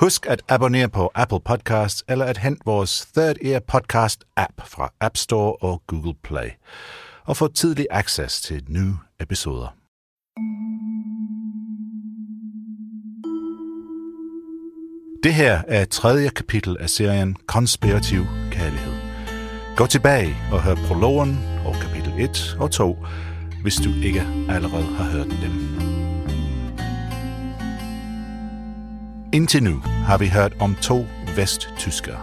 Husk at abonnere på Apple Podcasts eller at hente vores Third Ear Podcast app fra App Store og Google Play og få tidlig access til nye episoder. Det her er tredje kapitel af serien Konspirativ Kærlighed. Gå tilbage og hør prologen og kapitel 1 og 2, hvis du ikke allerede har hørt dem. Indtil nu har vi hørt om to vesttyskere,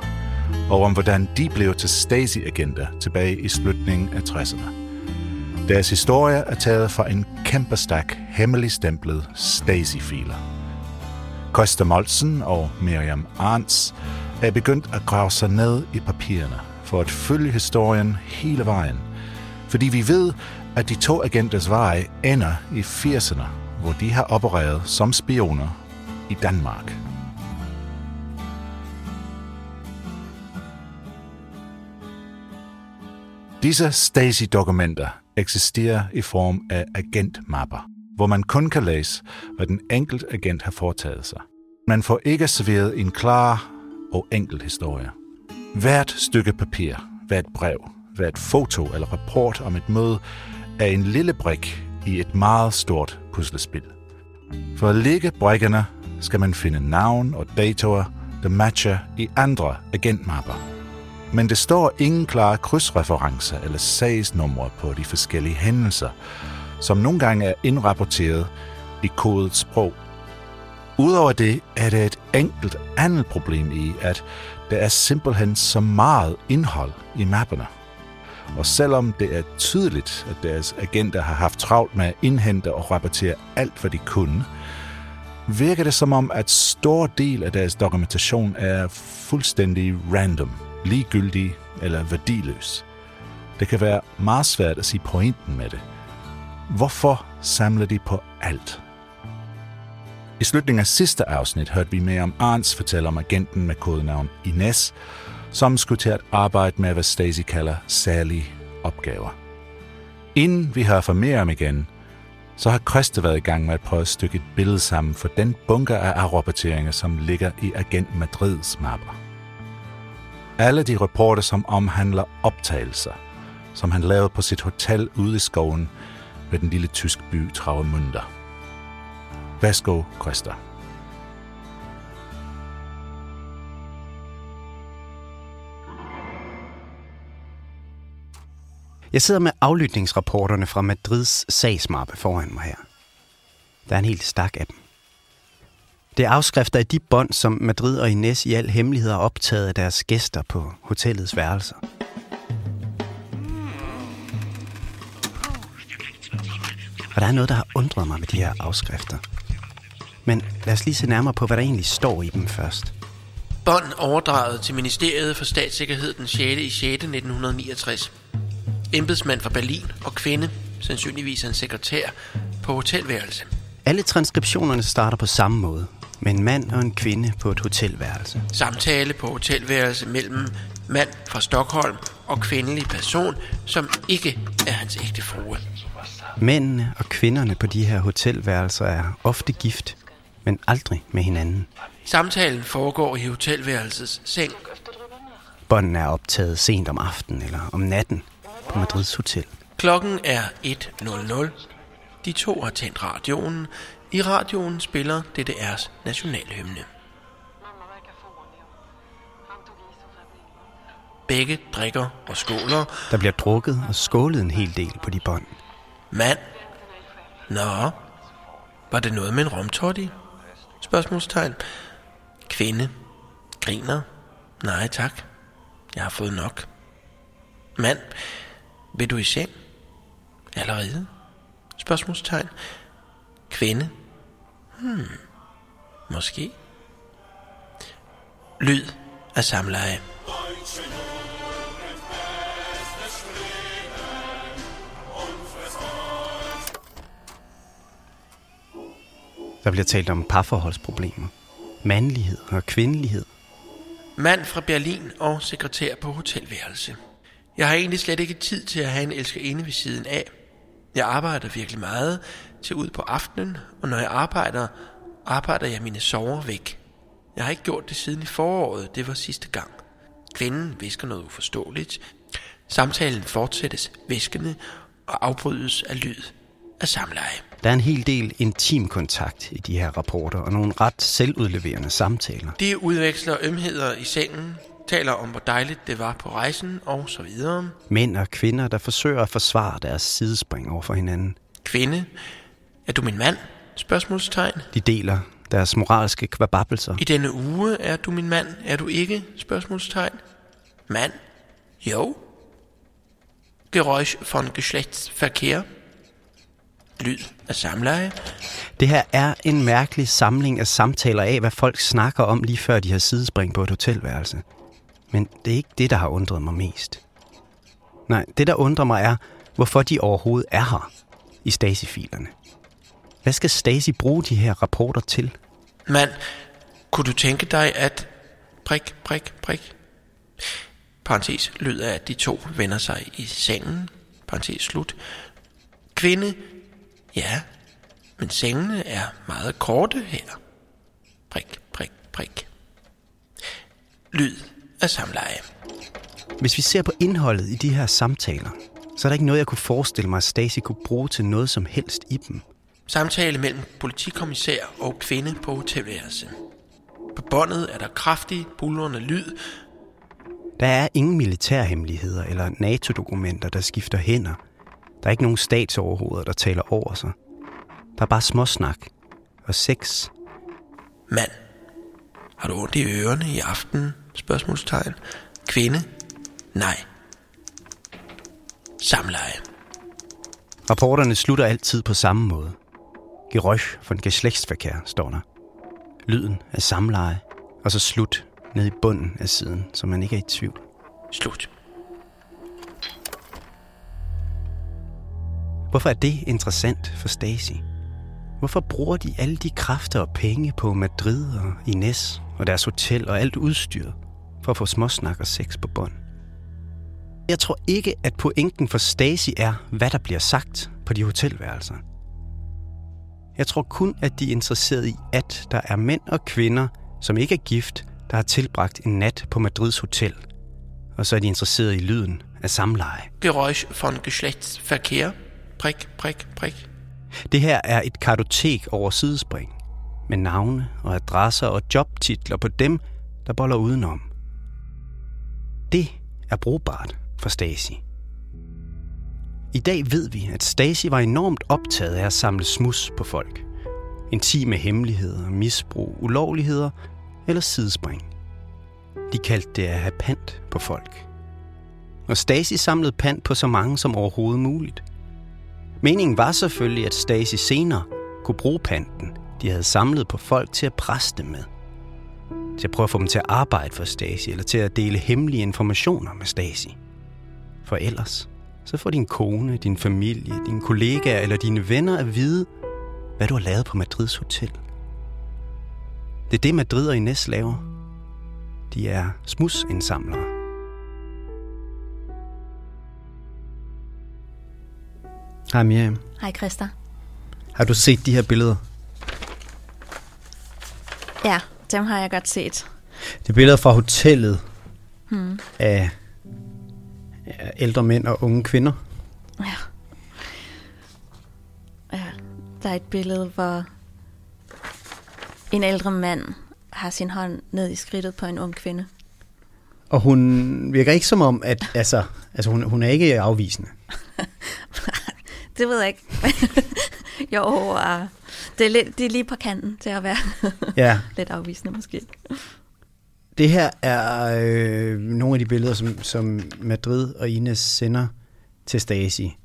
og om hvordan de blev til Stasi-agenter tilbage i slutningen af 60'erne. Deres historie er taget fra en kæmpe stak hemmelig stemplet Stasi-filer. Koster Molsen og Miriam Arns er begyndt at grave sig ned i papirerne for at følge historien hele vejen, fordi vi ved, at de to agenters vej ender i 80'erne, hvor de har opereret som spioner i Danmark. Disse Stasi-dokumenter eksisterer i form af agentmapper, hvor man kun kan læse, hvad den enkelte agent har foretaget sig. Man får ikke serveret en klar og enkel historie. Hvert stykke papir, hvert brev, hvert foto eller rapport om et møde er en lille brik i et meget stort puslespil. For at lægge brikkerne skal man finde navn og datoer, der matcher i andre agentmapper. Men det står ingen klare krydsreferencer eller sagsnumre på de forskellige hændelser, som nogle gange er indrapporteret i kodet sprog. Udover det er der et enkelt andet problem i, at der er simpelthen så meget indhold i mapperne. Og selvom det er tydeligt, at deres agenter har haft travlt med at indhente og rapportere alt, hvad de kunne, virker det som om, at stor del af deres dokumentation er fuldstændig random, ligegyldig eller værdiløs. Det kan være meget svært at sige pointen med det. Hvorfor samler de på alt? I slutningen af sidste afsnit hørte vi mere om Arns fortæller om agenten med kodenavn Ines, som skulle til at arbejde med, hvad Stacy kalder særlige opgaver. Inden vi hører fra mere om igen, så har Christe været i gang med at prøve at stykke et billede sammen for den bunker af afrapporteringer, som ligger i Agent Madrids mapper. Alle de rapporter, som omhandler optagelser, som han lavede på sit hotel ude i skoven ved den lille tysk by Travemünde. Værsgo, Christa. Jeg sidder med aflytningsrapporterne fra Madrids sagsmappe foran mig her. Der er en helt stak af dem. Det er afskrifter af de bånd, som Madrid og Ines i al hemmelighed har optaget af deres gæster på hotellets værelser. Og der er noget, der har undret mig med de her afskrifter. Men lad os lige se nærmere på, hvad der egentlig står i dem først. Bånd overdraget til Ministeriet for Statssikkerhed den 6. i 6. 1969. Embedsmand fra Berlin og kvinde, sandsynligvis en sekretær, på hotelværelse. Alle transkriptionerne starter på samme måde. Med en mand og en kvinde på et hotelværelse. Samtale på hotelværelse mellem mand fra Stockholm og kvindelig person, som ikke er hans ægte frue. Mændene og kvinderne på de her hotelværelser er ofte gift, men aldrig med hinanden. Samtalen foregår i hotelværelsets seng. Båndene er optaget sent om aftenen eller om natten på Madrids hotel. Klokken er 1.00. De to har tændt radioen. I radioen spiller DDR's nationalhymne. Begge drikker og skåler. Der bliver drukket og skålet en hel del på de bånd. Mand. Nå, var det noget med en romtotti? Spørgsmålstegn. Kvinde. Griner. Nej tak. Jeg har fået nok. Mand. Vil du i seng? Allerede? Spørgsmålstegn. Kvinde. Hmm. Måske. Lyd af samleje. Der bliver talt om parforholdsproblemer, mandlighed og kvindelighed. Mand fra Berlin og sekretær på hotelværelse. Jeg har egentlig slet ikke tid til at have en elskerinde ved siden af. Jeg arbejder virkelig meget til ud på aftenen, og når jeg arbejder, arbejder jeg mine sover væk. Jeg har ikke gjort det siden i foråret, det var sidste gang. Kvinden visker noget uforståeligt. Samtalen fortsættes viskende og afbrydes af lyd af samleje. Der er en hel del intim kontakt i de her rapporter, og nogle ret selvudleverende samtaler. De udveksler ømheder i sengen, taler om, hvor dejligt det var på rejsen, og så videre. Mænd og kvinder, der forsøger at forsvare deres sidespring over for hinanden. Kvinde, er du min mand? Spørgsmålstegn. De deler deres moralske kvababelser. I denne uge er du min mand, er du ikke? Spørgsmålstegn. Mand? Jo. Geräusch von Geschlechtsverkehr. Lyd af samleje. Det her er en mærkelig samling af samtaler af, hvad folk snakker om lige før de har sidespring på et hotelværelse. Men det er ikke det, der har undret mig mest. Nej, det der undrer mig er, hvorfor de overhovedet er her i Stasi-filerne. Hvad skal Stasi bruge de her rapporter til? Mand, kunne du tænke dig at... Prik, prik, prik. Parenthes lyd af, at de to vender sig i sengen. Parenthes slut. Kvinde, ja, men sengene er meget korte her. Prik, prik, prik. Lyd af samleje. Hvis vi ser på indholdet i de her samtaler, så er der ikke noget, jeg kunne forestille mig, at Stasi kunne bruge til noget som helst i dem. Samtale mellem politikommissær og kvinde på hotelværelse. På båndet er der kraftig, bulrende lyd. Der er ingen militærhemmeligheder eller NATO-dokumenter, der skifter hænder. Der er ikke nogen statsoverhoveder, der taler over sig. Der er bare småsnak og sex. Mand, har du ondt i ørerne i aften? Spørgsmålstegn. Kvinde? Nej. Samleje. Rapporterne slutter altid på samme måde. Geräusch von Geschlechtsverkehr står der. Lyden af samleje, og så slut ned i bunden af siden, så man ikke er i tvivl. Slut. Hvorfor er det interessant for Stasi? Hvorfor bruger de alle de kræfter og penge på Madrid og Ines og deres hotel og alt udstyret for at få småsnak og sex på bånd? Jeg tror ikke, at pointen for Stasi er, hvad der bliver sagt på de hotelværelser. Jeg tror kun, at de er interesseret i, at der er mænd og kvinder, som ikke er gift, der har tilbragt en nat på Madrids hotel. Og så er de interesseret i lyden af samleje. Geräusch von Geschlechtsverkehr. Prik, prik, prik. Det her er et kartotek over sidespring, med navne og adresser og jobtitler på dem, der boller udenom. Det er brugbart for Stasi. I dag ved vi, at Stasi var enormt optaget af at samle smus på folk. Intime hemmeligheder, misbrug, ulovligheder eller sidespring. De kaldte det at have pant på folk. Og Stasi samlede pant på så mange som overhovedet muligt. Meningen var selvfølgelig, at Stasi senere kunne bruge panten, de havde samlet på folk til at presse dem med. Til at prøve at få dem til at arbejde for Stasi, eller til at dele hemmelige informationer med Stasi. For ellers, så får din kone, din familie, dine kollegaer eller dine venner at vide, hvad du har lavet på Madrids hotel. Det er det, Madrid og Ines laver. De er smusindsamlere. Hej Miriam. Hej Christa. Har du set de her billeder? Ja, dem har jeg godt set. Det er billeder fra hotellet hmm. af af ældre mænd og unge kvinder. Ja. Ja, Der er et billede, hvor en ældre mand har sin hånd ned i skridtet på en ung kvinde. Og hun virker ikke som om, at altså, altså hun, hun er ikke afvisende. det ved jeg ikke. jo, uh, det, er lidt, det er lige på kanten til at være Ja. lidt afvisende måske. Det her er øh, nogle af de billeder, som, som Madrid og Ines sender til Stasi.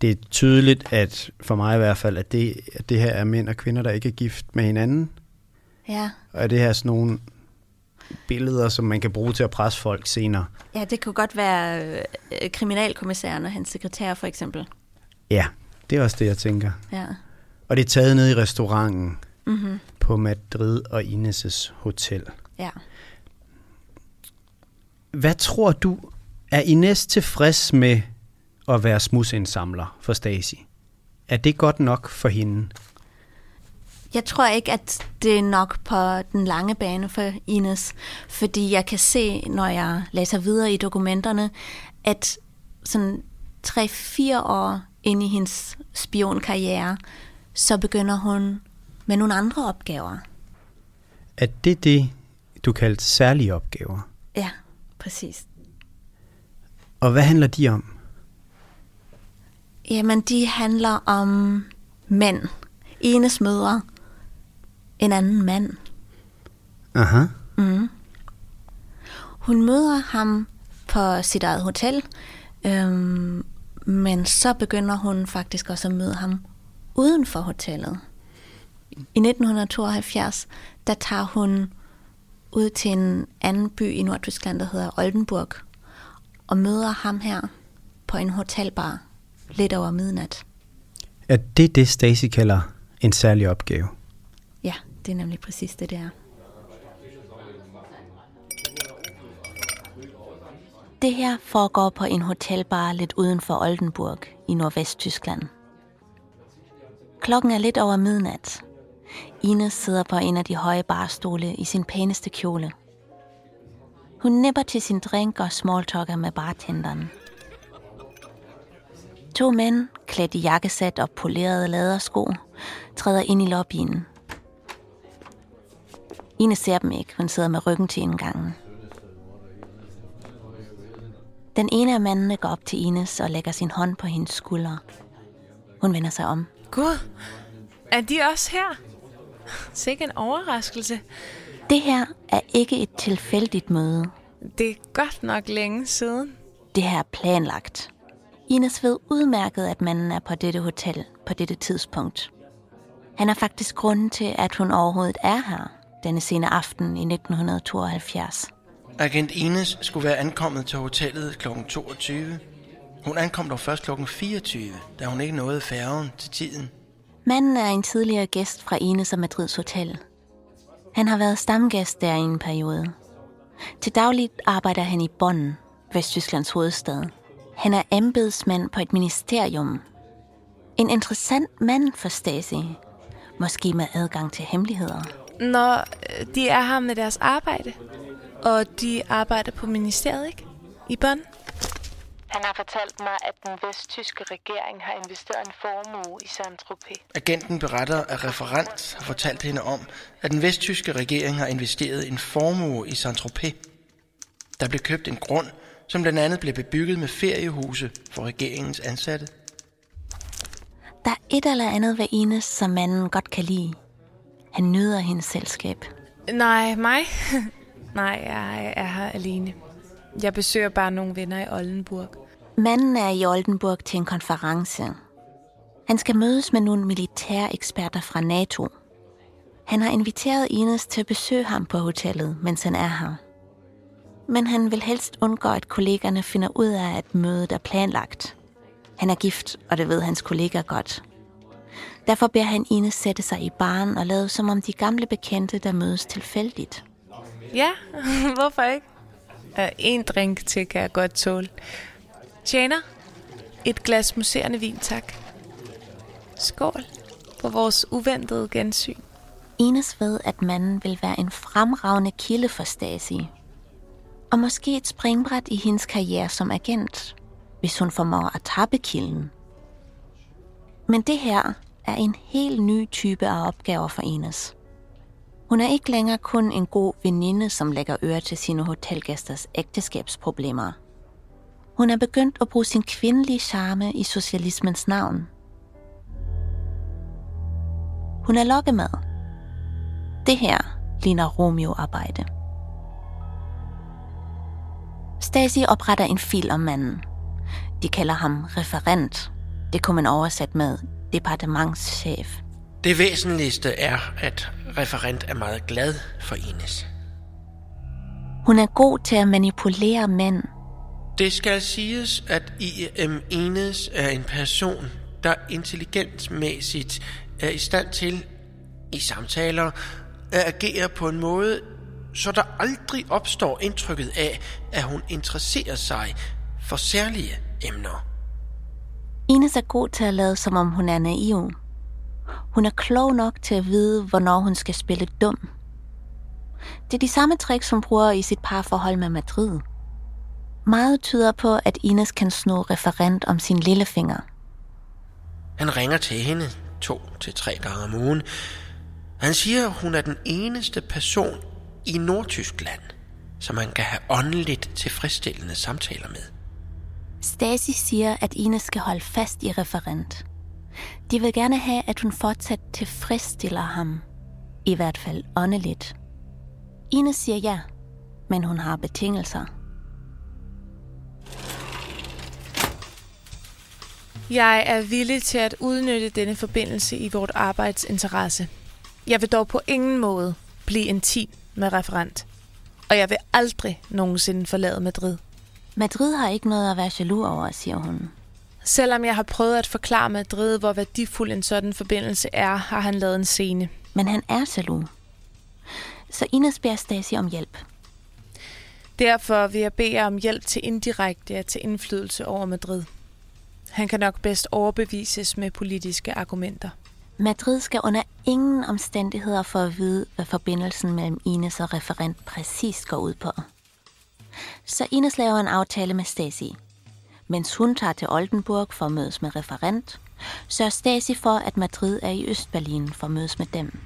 Det er tydeligt, at for mig i hvert fald, at det, at det her er mænd og kvinder, der ikke er gift med hinanden. Ja, Og at det her er sådan nogle billeder, som man kan bruge til at presse folk senere. ja det kunne godt være øh, kriminalkommissæren og hans sekretær for eksempel. Ja, det er også det, jeg tænker. Ja. Og det er taget ned i restauranten Mm-hmm. på Madrid og Ines' hotel. ja. Hvad tror du, er Ines tilfreds med at være smudsindsamler for Stasi? Er det godt nok for hende? Jeg tror ikke, at det er nok på den lange bane for Ines, fordi jeg kan se, når jeg læser videre i dokumenterne, at sådan 3-4 år ind i hendes spionkarriere, så begynder hun med nogle andre opgaver. Er det det, du kaldte særlige opgaver? Ja, præcis. Og hvad handler de om? Jamen, de handler om mænd. Enes mødre en anden mand. Aha. Hun møder ham på sit eget hotel, øhm, men så begynder hun faktisk også at møde ham uden for hotellet. I 1972, der tager hun ud til en anden by i Nordtyskland, der hedder Oldenburg, og møder ham her på en hotelbar lidt over midnat. Er det det, Stacy kalder en særlig opgave? Ja, det er nemlig præcis det, det er. Det her foregår på en hotelbar lidt uden for Oldenburg i Nordvesttyskland. Klokken er lidt over midnat. Ines sidder på en af de høje barstole i sin pæneste kjole. Hun nipper til sin drink og smalltalker med bartenderen. To mænd, klædt i jakkesæt og polerede lædersko, træder ind i lobbyen. Ines ser dem ikke, hun sidder med ryggen til indgangen. Den ene af mændene går op til Ines og lægger sin hånd på hendes skulder. Hun vender sig om. Gud, er de også her? Sikke en overraskelse. Det her er ikke et tilfældigt møde. Det er godt nok længe siden. Det her er planlagt. Ines ved udmærket, at manden er på dette hotel på dette tidspunkt. Han er faktisk grunden til, at hun overhovedet er her denne sene aften i 1972. Agent Ines skulle være ankommet til hotellet kl. 22. Hun ankom dog først kl. 24, da hun ikke nåede færgen til tiden. Manden er en tidligere gæst fra Ines og Madrids Hotel. Han har været stamgæst der i en periode. Til dagligt arbejder han i Bonn, Vesttysklands hovedstad. Han er embedsmand på et ministerium. En interessant mand for Stasi. Måske med adgang til hemmeligheder. Når øh, de er her med deres arbejde, og de arbejder på ministeriet, ikke? I Bonn. Han har fortalt mig, at den vesttyske regering har investeret en formue i Saint-Tropez. Agenten beretter, at referent har fortalt hende om, at den vesttyske regering har investeret en formue i Saint-Tropez. Der blev købt en grund, som blandt andet blev bebygget med feriehuse for regeringens ansatte. Der er et eller andet ved Ines, som manden godt kan lide. Han nyder hendes selskab. Nej, mig? Nej, jeg er her alene. Jeg besøger bare nogle venner i Oldenburg. Manden er i Oldenburg til en konference. Han skal mødes med nogle militære eksperter fra NATO. Han har inviteret Ines til at besøge ham på hotellet, mens han er her. Men han vil helst undgå, at kollegerne finder ud af, at mødet er planlagt. Han er gift, og det ved hans kollegaer godt. Derfor beder han Ines sætte sig i baren og lade som om de gamle bekendte, der mødes tilfældigt. Ja, hvorfor ikke? En drink til kan jeg godt tåle. Tjener, et glas muserende vin, tak. Skål på vores uventede gensyn. Ines ved, at manden vil være en fremragende kilde for Stasi. Og måske et springbræt i hendes karriere som agent, hvis hun formår at tappe kilden. Men det her er en helt ny type af opgaver for Ines. Hun er ikke længere kun en god veninde, som lægger øre til sine hotelgæsters ægteskabsproblemer. Hun er begyndt at bruge sin kvindelige charme i socialismens navn. Hun er lokkemad. Det her ligner Romeo-arbejde. Stasi opretter en fil om manden. De kalder ham referent. Det kunne man oversætte med departementschef. Det væsentligste er, at referent er meget glad for Ines. Hun er god til at manipulere mænd. Det skal siges, at IM Ines er en person, der intelligentmæssigt er i stand til i samtaler at agere på en måde, så der aldrig opstår indtrykket af, at hun interesserer sig for særlige emner. Ines er god til at lade, som om hun er naiv. Hun er klog nok til at vide, hvornår hun skal spille dum. Det er de samme tricks, hun bruger i sit parforhold med Madrid. Meget tyder på, at Ines kan sno referent om sin lillefinger. Han ringer til hende to til tre gange om ugen. Han siger, at hun er den eneste person i Nordtyskland, som man kan have åndeligt tilfredsstillende samtaler med. Stasi siger, at Ines skal holde fast i referent. De vil gerne have, at hun fortsat tilfredsstiller ham. I hvert fald åndeligt. Ines siger ja, men hun har betingelser. Jeg er villig til at udnytte denne forbindelse i vort arbejdsinteresse. Jeg vil dog på ingen måde blive intim med referent. Og jeg vil aldrig nogensinde forlade Madrid. Madrid har ikke noget at være jaloux over, siger hun. Selvom jeg har prøvet at forklare Madrid, hvor værdifuld en sådan forbindelse er, har han lavet en scene. Men han er jaloux. Så Ines beder Stasi om hjælp. Derfor vil jeg bede jer om hjælp til indirekte at til indflydelse over Madrid. Han kan nok bedst overbevises med politiske argumenter. Madrid skal under ingen omstændigheder for at vide, hvad forbindelsen mellem Ines og referent præcis går ud på. Så Ines laver en aftale med Stasi. Mens hun tager til Oldenburg for at mødes med referent, sørger Stasi for, at Madrid er i Østberlin for at mødes med dem.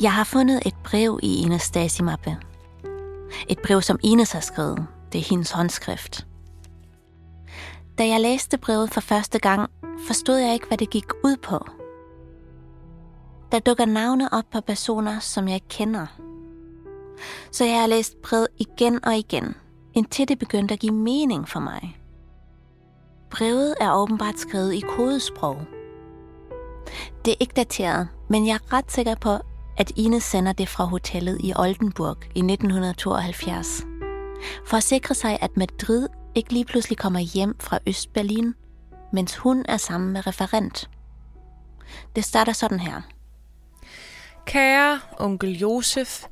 Jeg har fundet et brev i Ines Stasi-mappe. Et brev, som Ines har skrevet. Det er hendes håndskrift. Da jeg læste brevet for første gang, forstod jeg ikke, hvad det gik ud på. Der dukker navne op på personer, som jeg kender. Så jeg har læst brevet igen og igen, indtil det begyndte at give mening for mig. Brevet er åbenbart skrevet i kodesprog. Det er ikke dateret, men jeg er ret sikker på, at Ines sender det fra hotellet i Oldenburg i 1972. For at sikre sig, at Madrid ikke lige pludselig kommer hjem fra Østberlin, mens hun er sammen med referent. Det starter sådan her. Kære onkel Josef,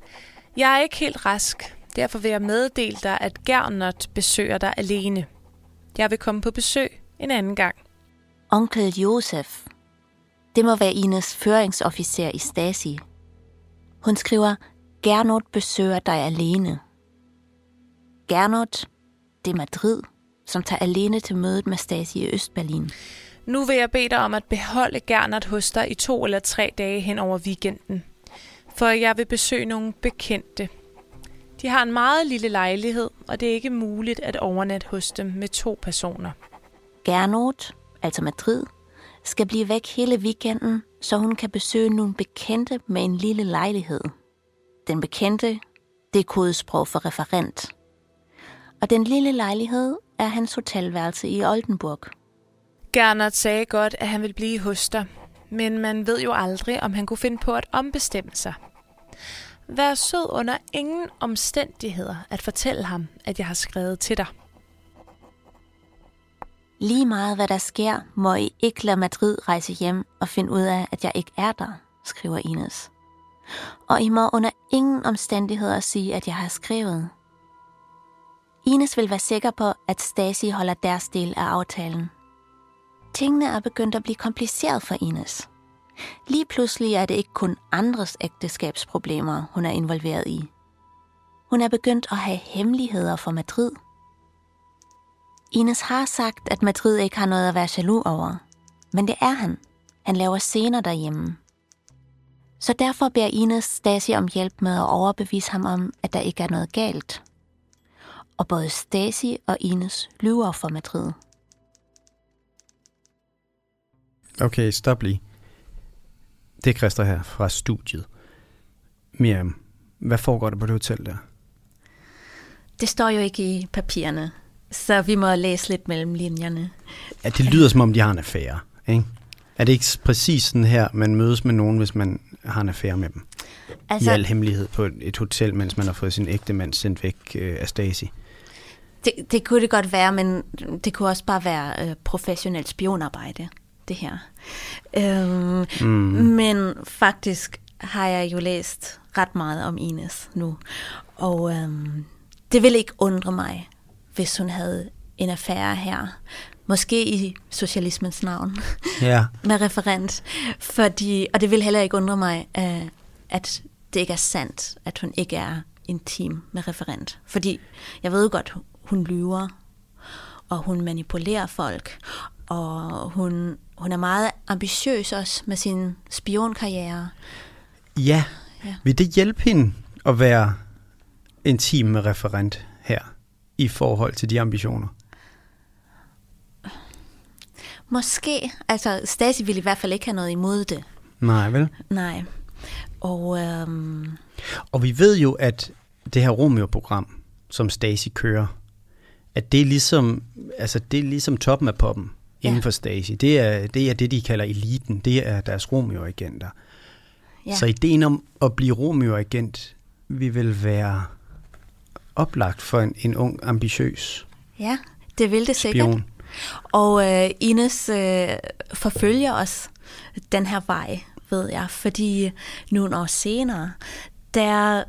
jeg er ikke helt rask. Derfor vil jeg meddele dig, at Gernot besøger dig alene. Jeg vil komme på besøg en anden gang. Onkel Josef. Det må være Ines føringsofficer i Stasi. Hun skriver, Gernot besøger dig alene. Gernot, det er Madrid, som tager alene til mødet med Stasi i Østberlin. Nu vil jeg bede dig om at beholde Gernert hos dig i to eller tre dage hen over weekenden. For jeg vil besøge nogle bekendte. De har en meget lille lejlighed, og det er ikke muligt at overnatte hos dem med to personer. Gernot, altså Madrid, skal blive væk hele weekenden, så hun kan besøge nogle bekendte med en lille lejlighed. Den bekendte, det er kodesprog for referent. Og den lille lejlighed er hans hotelværelse i Oldenburg. Gernot sagde godt, at han vil blive hos dig, men man ved jo aldrig, om han kunne finde på at ombestemme sig. Vær sød under ingen omstændigheder at fortælle ham, at jeg har skrevet til dig. Lige meget hvad der sker, må I ikke lade Madrid rejse hjem og finde ud af, at jeg ikke er der, skriver Ines. Og I må under ingen omstændigheder sige, at jeg har skrevet. Ines vil være sikker på, at Stasi holder deres del af aftalen. Tingene er begyndt at blive kompliceret for Ines. Lige pludselig er det ikke kun andres ægteskabsproblemer, hun er involveret i. Hun er begyndt at have hemmeligheder for Madrid. Ines har sagt, at Madrid ikke har noget at være jaloux over. Men det er han. Han laver scener derhjemme. Så derfor beder Ines Stasi om hjælp med at overbevise ham om, at der ikke er noget galt. Og både Stasi og Ines lyver for Madrid. Okay, stop lige. Det er Christa her fra studiet. Miriam, hvad foregår der på det hotel der? Det står jo ikke i papirerne, så vi må læse lidt mellem linjerne. Ja, det lyder som om, de har en affære, ikke? Er det ikke præcis sådan her, man mødes med nogen, hvis man har en affære med dem? Altså, I al hemmelighed på et hotel, mens man har fået sin ægte mand sendt væk øh, af Stasi. Det, det kunne det godt være, men det kunne også bare være øh, professionelt spionarbejde, det her. Øhm, mm. Men faktisk har jeg jo læst ret meget om Ines nu, og øhm, det ville ikke undre mig, hvis hun havde en affære her. Måske i socialismens navn. Ja. med referent. Fordi, og det vil heller ikke undre mig, uh, at det ikke er sandt, at hun ikke er intim med referent. Fordi jeg ved godt, hun lyver, og hun manipulerer folk, og hun, hun er meget ambitiøs også med sin spionkarriere. Ja. ja. Vil det hjælpe hende at være intim med referent her i forhold til de ambitioner? Måske. Altså, Stasi ville i hvert fald ikke have noget imod det. Nej, vel? Nej. Og, øhm... og vi ved jo, at det her Romeo-program, som Stasi kører, at det er ligesom, altså det er ligesom toppen af poppen ja. inden for Stasi. Det er, det er det, de kalder eliten. Det er deres Romeo-agenter. Ja. Så ideen om at blive Romeo-agent vil vel være oplagt for en, en ung, ambitiøs Ja, det vil det sikkert. Spion. Og øh, Ines øh, forfølger os den her vej, ved jeg, fordi nogle år senere, der,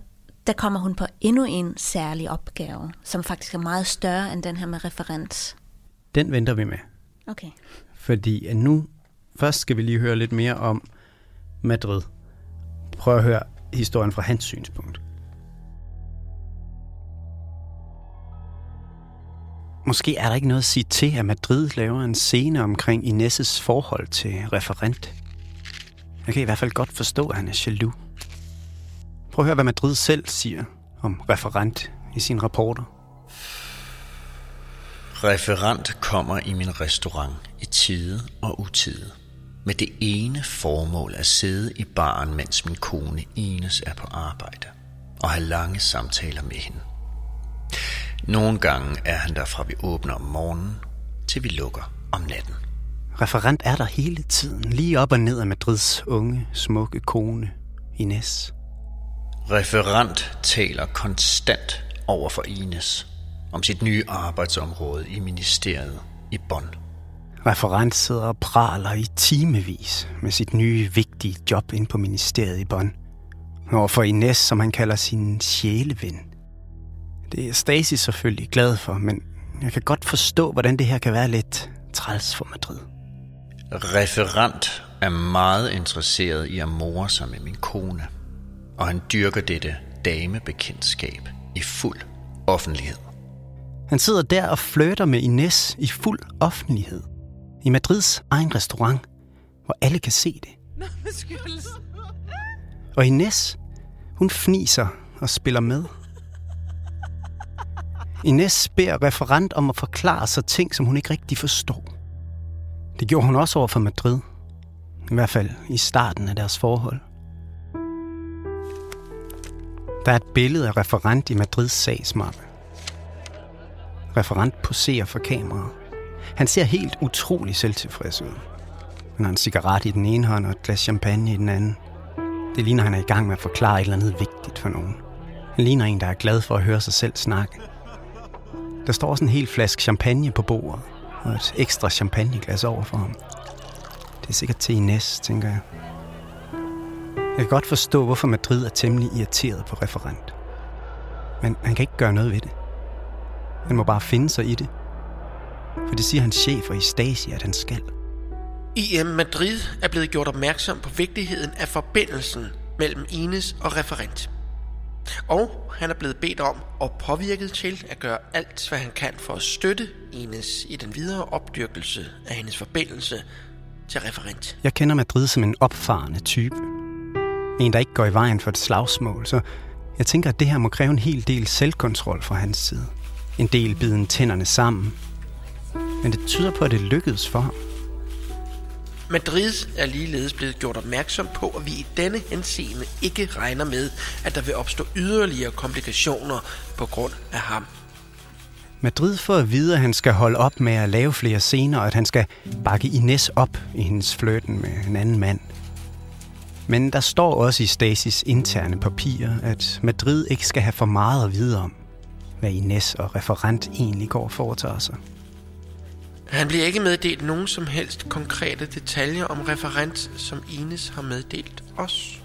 der kommer hun på endnu en særlig opgave, som faktisk er meget større end den her med referens. Den venter vi med. Okay. Fordi nu, først skal vi lige høre lidt mere om Madrid. Prøv at høre historien fra hans synspunkt. Måske er der ikke noget at sige til, at Madrid laver en scene omkring Inesses forhold til referent. Jeg kan i hvert fald godt forstå, at han er jaloux. Prøv at høre, hvad Madrid selv siger om referent i sine rapporter. Referent kommer i min restaurant i tide og utide. Med det ene formål at sidde i baren, mens min kone Ines er på arbejde. Og have lange samtaler med hende. Nogle gange er han der fra vi åbner om morgenen, til vi lukker om natten. Referent er der hele tiden, lige op og ned af Madrids unge, smukke kone, Ines. Referent taler konstant over for Ines om sit nye arbejdsområde i ministeriet i Bonn. Referent sidder og praler i timevis med sit nye, vigtige job ind på ministeriet i Bonn. Overfor Ines, som han kalder sin sjæleven – det er Stasi selvfølgelig glad for, men jeg kan godt forstå, hvordan det her kan være lidt træls for Madrid. Referent er meget interesseret i at more sig med min kone, og han dyrker dette damebekendtskab i fuld offentlighed. Han sidder der og flirter med Ines i fuld offentlighed. I Madrids egen restaurant, hvor alle kan se det. Og Ines, hun fniser og spiller med. Ines beder referent om at forklare sig ting, som hun ikke rigtig forstår. Det gjorde hun også over for Madrid. I hvert fald i starten af deres forhold. Der er et billede af referent i Madrids sagsmappe. Referent poserer for kameraet. Han ser helt utrolig selvtilfreds ud. Han har en cigaret i den ene hånd og et glas champagne i den anden. Det ligner, han er i gang med at forklare et eller andet vigtigt for nogen. Han ligner en, der er glad for at høre sig selv snakke. Der står også en hel flaske champagne på bordet, og et ekstra champagneglas over for ham. Det er sikkert til Ines, tænker jeg. Jeg kan godt forstå, hvorfor Madrid er temmelig irriteret på referent. Men han kan ikke gøre noget ved det. Han må bare finde sig i det. For det siger hans chef i Stasi, at han skal. IM Madrid er blevet gjort opmærksom på vigtigheden af forbindelsen mellem Ines og referent. Og han er blevet bedt om og påvirket til at gøre alt, hvad han kan for at støtte Ines i den videre opdyrkelse af hendes forbindelse til referent. Jeg kender Madrid som en opfarende type. En, der ikke går i vejen for et slagsmål, så jeg tænker, at det her må kræve en hel del selvkontrol fra hans side. En del biden tænderne sammen. Men det tyder på, at det lykkedes for ham. Madrid er ligeledes blevet gjort opmærksom på, at vi i denne henseende ikke regner med, at der vil opstå yderligere komplikationer på grund af ham. Madrid får at vide, at han skal holde op med at lave flere scener, og at han skal bakke Ines op i hendes flirten med en anden mand. Men der står også i Stasis interne papirer, at Madrid ikke skal have for meget at vide om, hvad Ines og referent egentlig går og foretager sig. Han bliver ikke meddelt nogen som helst konkrete detaljer om referent, som Ines har meddelt os.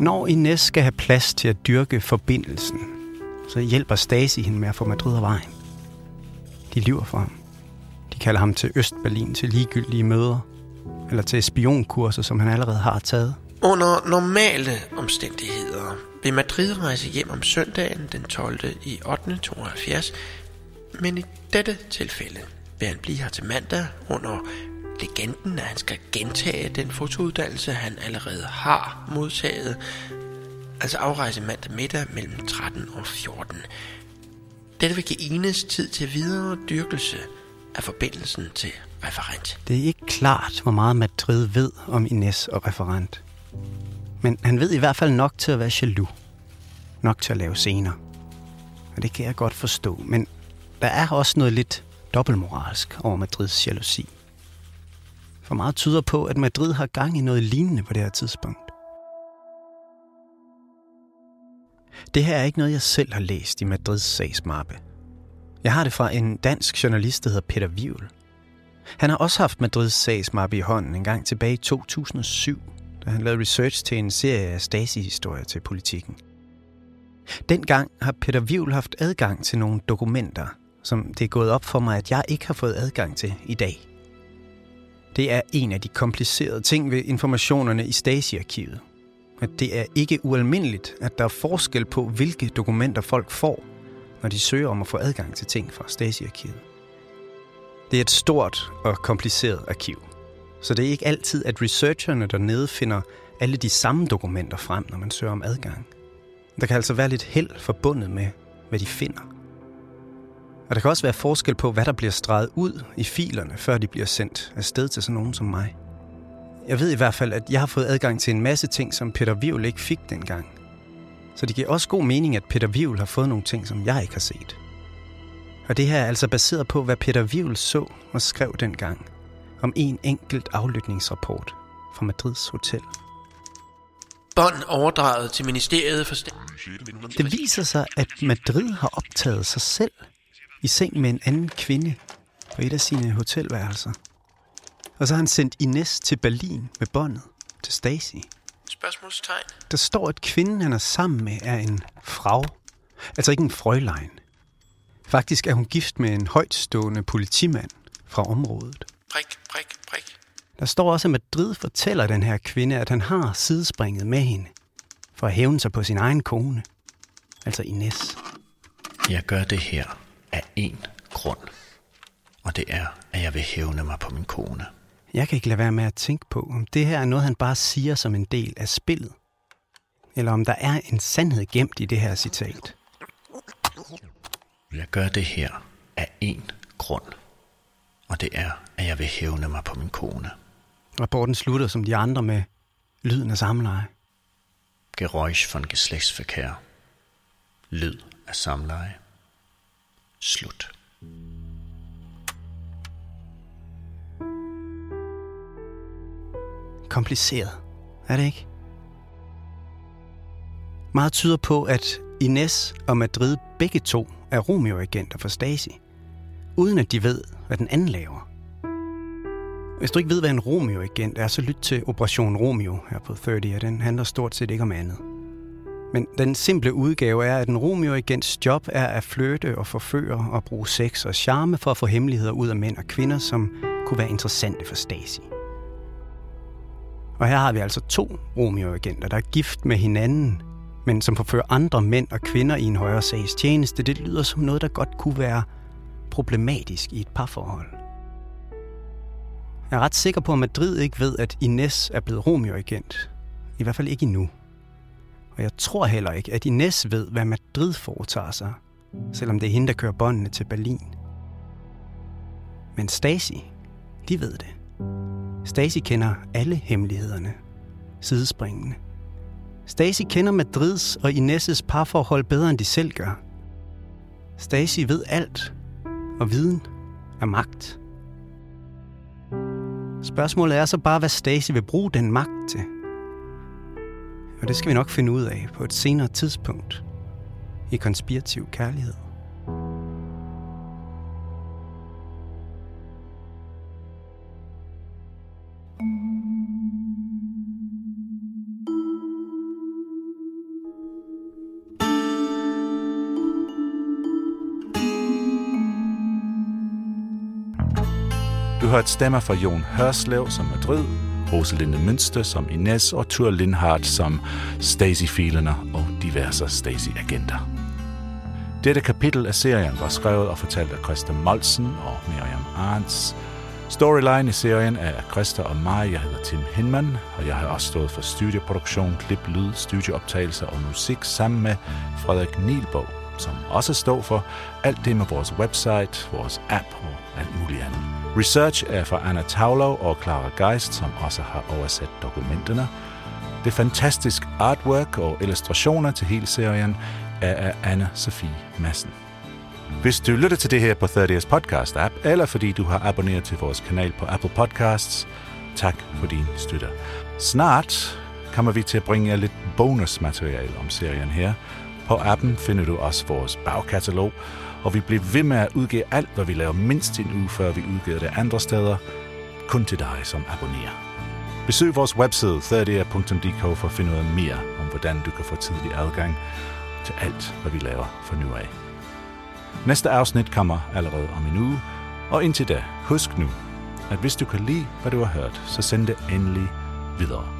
Når Ines skal have plads til at dyrke forbindelsen, så hjælper Stasi hende med at få Madrid af vejen. De lyver for ham. De kalder ham til Østberlin til ligegyldige møder, eller til spionkurser, som han allerede har taget. Under normale omstændigheder ved Madrid rejse hjem om søndagen den 12. i 8. 72, men i dette tilfælde vil han blive her til mandag under legenden, at han skal gentage den fotouddannelse, han allerede har modtaget. Altså afrejse mandag middag mellem 13 og 14. Dette vil give Ines tid til videre dyrkelse af forbindelsen til referent. Det er ikke klart, hvor meget Madrid ved om Ines og referent. Men han ved i hvert fald nok til at være jaloux. Nok til at lave scener. Og det kan jeg godt forstå. Men der er også noget lidt dobbeltmoralsk over Madrids jalousi. For meget tyder på, at Madrid har gang i noget lignende på det her tidspunkt. Det her er ikke noget, jeg selv har læst i Madrids sagsmappe. Jeg har det fra en dansk journalist, der hedder Peter Vivl. Han har også haft Madrids sagsmappe i hånden en gang tilbage i 2007, han lavede research til en serie af Stasi-historier til politikken. Dengang har Peter Vivl haft adgang til nogle dokumenter, som det er gået op for mig, at jeg ikke har fået adgang til i dag. Det er en af de komplicerede ting ved informationerne i Stasi-arkivet. At det er ikke ualmindeligt, at der er forskel på, hvilke dokumenter folk får, når de søger om at få adgang til ting fra Stasi-arkivet. Det er et stort og kompliceret arkiv, så det er ikke altid, at researcherne dernede finder alle de samme dokumenter frem, når man søger om adgang. Der kan altså være lidt held forbundet med, hvad de finder. Og der kan også være forskel på, hvad der bliver streget ud i filerne, før de bliver sendt afsted til sådan nogen som mig. Jeg ved i hvert fald, at jeg har fået adgang til en masse ting, som Peter Vivl ikke fik dengang. Så det giver også god mening, at Peter Vivl har fået nogle ting, som jeg ikke har set. Og det her er altså baseret på, hvad Peter Vivl så og skrev dengang om en enkelt aflytningsrapport fra Madrids hotel. Bånd overdraget til Ministeriet for Det viser sig, at Madrid har optaget sig selv i seng med en anden kvinde på et af sine hotelværelser. Og så har han sendt Ines til Berlin med båndet til Stasi. Spørgsmålstegn. Der står, at kvinden, han er sammen med, er en frau. Altså ikke en frølein. Faktisk er hun gift med en højtstående politimand fra området. Prik, prik, prik. Der står også, at Madrid fortæller den her kvinde, at han har sidespringet med hende for at hævne sig på sin egen kone. Altså Ines. Jeg gør det her af én grund. Og det er, at jeg vil hævne mig på min kone. Jeg kan ikke lade være med at tænke på, om det her er noget, han bare siger som en del af spillet. Eller om der er en sandhed gemt i det her citat. Jeg gør det her af én grund. Og det er, at jeg vil hævne mig på min kone. Rapporten slutter som de andre med lyden af samleje. Geräusch von Geschlechtsverkehr. Lyd af samleje. Slut. Kompliceret, er det ikke? Meget tyder på, at Ines og Madrid begge to er Romeo-agenter for Stasi, uden at de ved, hvad den anden laver. Hvis du ikke ved, hvad en Romeo-agent er, så lyt til Operation Romeo her på 30, og den handler stort set ikke om andet. Men den simple udgave er, at en Romeo-agents job er at flirte og forføre og bruge sex og charme for at få hemmeligheder ud af mænd og kvinder, som kunne være interessante for Stasi. Og her har vi altså to Romeo-agenter, der er gift med hinanden, men som forfører andre mænd og kvinder i en højere sags tjeneste, det lyder som noget, der godt kunne være problematisk i et parforhold. Jeg er ret sikker på, at Madrid ikke ved, at Ines er blevet Romeo-agent. I hvert fald ikke endnu. Og jeg tror heller ikke, at Ines ved, hvad Madrid foretager sig, selvom det er hende, der kører båndene til Berlin. Men Stasi, de ved det. Stasi kender alle hemmelighederne. Sidespringende. Stasi kender Madrids og Ines' parforhold bedre, end de selv gør. Stasi ved alt, og viden er magt. Spørgsmålet er så bare, hvad Stasi vil bruge den magt til. Og det skal vi nok finde ud af på et senere tidspunkt i konspirativ kærlighed. Du hørte stemmer fra Jon Hørslev som Madrid, Rosalinde Münster som Ines og Tur Lindhardt som Stacy Fielener og diverse Stacy-agenter. Dette kapitel af serien var skrevet og fortalt af Christa Molsen og Miriam Arns. Storyline i serien er af Christa og mig. Jeg hedder Tim Hinman, og jeg har også stået for studieproduktion, klip, lyd, studieoptagelser og musik sammen med Frederik Nielbog, som også står for alt det med vores website, vores app og alt muligt andet. Research er fra Anna Taulau og Clara Geist, som også har oversat dokumenterne. Det fantastiske artwork og illustrationer til hele serien er af Anna Sofie Madsen. Hvis du lytter til det her på 30's podcast app, eller fordi du har abonneret til vores kanal på Apple Podcasts, tak for din støtte. Snart kommer vi til at bringe jer lidt bonusmateriale om serien her. På appen finder du også vores bagkatalog, og vi blev ved med at udgive alt, hvad vi laver mindst en uge, før vi udgiver det andre steder, kun til dig som abonnerer. Besøg vores webside 30.dk for at finde ud af mere om, hvordan du kan få tidlig adgang til alt, hvad vi laver for nu af. Næste afsnit kommer allerede om en uge, og indtil da, husk nu, at hvis du kan lide, hvad du har hørt, så send det endelig videre.